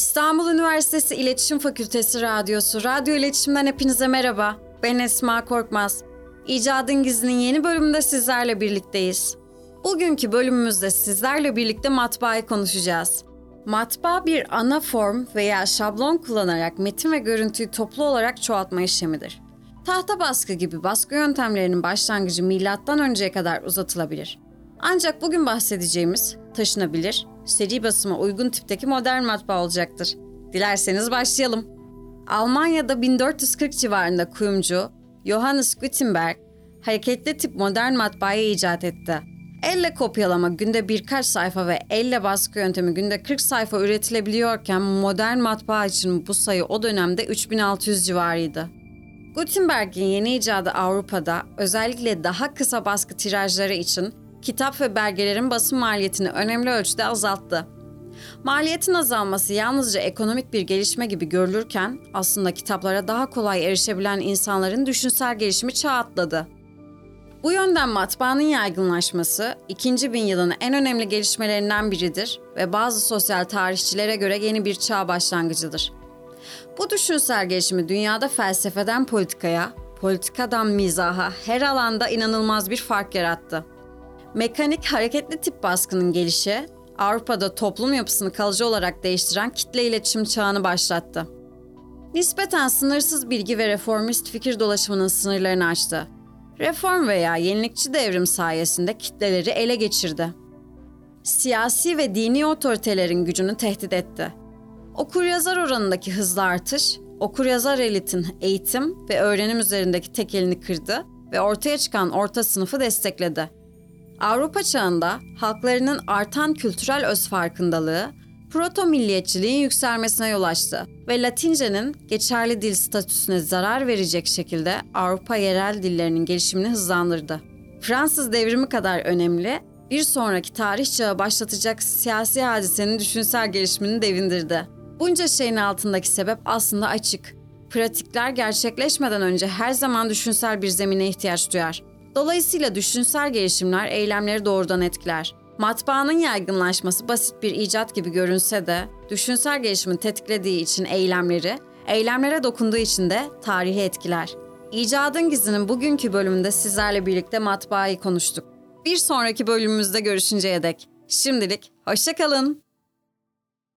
İstanbul Üniversitesi İletişim Fakültesi Radyosu, Radyo İletişim'den hepinize merhaba. Ben Esma Korkmaz. İcadın Gizli'nin yeni bölümünde sizlerle birlikteyiz. Bugünkü bölümümüzde sizlerle birlikte matbaayı konuşacağız. Matbaa bir ana form veya şablon kullanarak metin ve görüntüyü toplu olarak çoğaltma işlemidir. Tahta baskı gibi baskı yöntemlerinin başlangıcı milattan önceye kadar uzatılabilir. Ancak bugün bahsedeceğimiz taşınabilir, seri basıma uygun tipteki modern matbaa olacaktır. Dilerseniz başlayalım. Almanya'da 1440 civarında kuyumcu Johannes Gutenberg hareketli tip modern matbaayı icat etti. Elle kopyalama günde birkaç sayfa ve elle baskı yöntemi günde 40 sayfa üretilebiliyorken modern matbaa için bu sayı o dönemde 3600 civarıydı. Gutenberg'in yeni icadı Avrupa'da özellikle daha kısa baskı tirajları için kitap ve belgelerin basım maliyetini önemli ölçüde azalttı. Maliyetin azalması yalnızca ekonomik bir gelişme gibi görülürken aslında kitaplara daha kolay erişebilen insanların düşünsel gelişimi çağ atladı. Bu yönden matbaanın yaygınlaşması 2000 yılının en önemli gelişmelerinden biridir ve bazı sosyal tarihçilere göre yeni bir çağ başlangıcıdır. Bu düşünsel gelişimi dünyada felsefeden politikaya, politikadan mizaha her alanda inanılmaz bir fark yarattı. Mekanik hareketli tip baskının gelişi Avrupa'da toplum yapısını kalıcı olarak değiştiren kitle iletişim çağını başlattı. Nispeten sınırsız bilgi ve reformist fikir dolaşımının sınırlarını açtı. Reform veya yenilikçi devrim sayesinde kitleleri ele geçirdi. Siyasi ve dini otoritelerin gücünü tehdit etti. Okur-yazar oranındaki hızlı artış, okur-yazar elitin eğitim ve öğrenim üzerindeki tekelini kırdı ve ortaya çıkan orta sınıfı destekledi. Avrupa çağında halklarının artan kültürel öz farkındalığı, proto milliyetçiliğin yükselmesine yol açtı ve Latince'nin geçerli dil statüsüne zarar verecek şekilde Avrupa yerel dillerinin gelişimini hızlandırdı. Fransız devrimi kadar önemli, bir sonraki tarih çağı başlatacak siyasi hadisenin düşünsel gelişimini devindirdi. Bunca şeyin altındaki sebep aslında açık. Pratikler gerçekleşmeden önce her zaman düşünsel bir zemine ihtiyaç duyar. Dolayısıyla düşünsel gelişimler eylemleri doğrudan etkiler. Matbaanın yaygınlaşması basit bir icat gibi görünse de düşünsel gelişimin tetiklediği için eylemleri, eylemlere dokunduğu için de tarihi etkiler. İcadın Gizli'nin bugünkü bölümünde sizlerle birlikte matbaayı konuştuk. Bir sonraki bölümümüzde görüşünceye dek. Şimdilik hoşçakalın.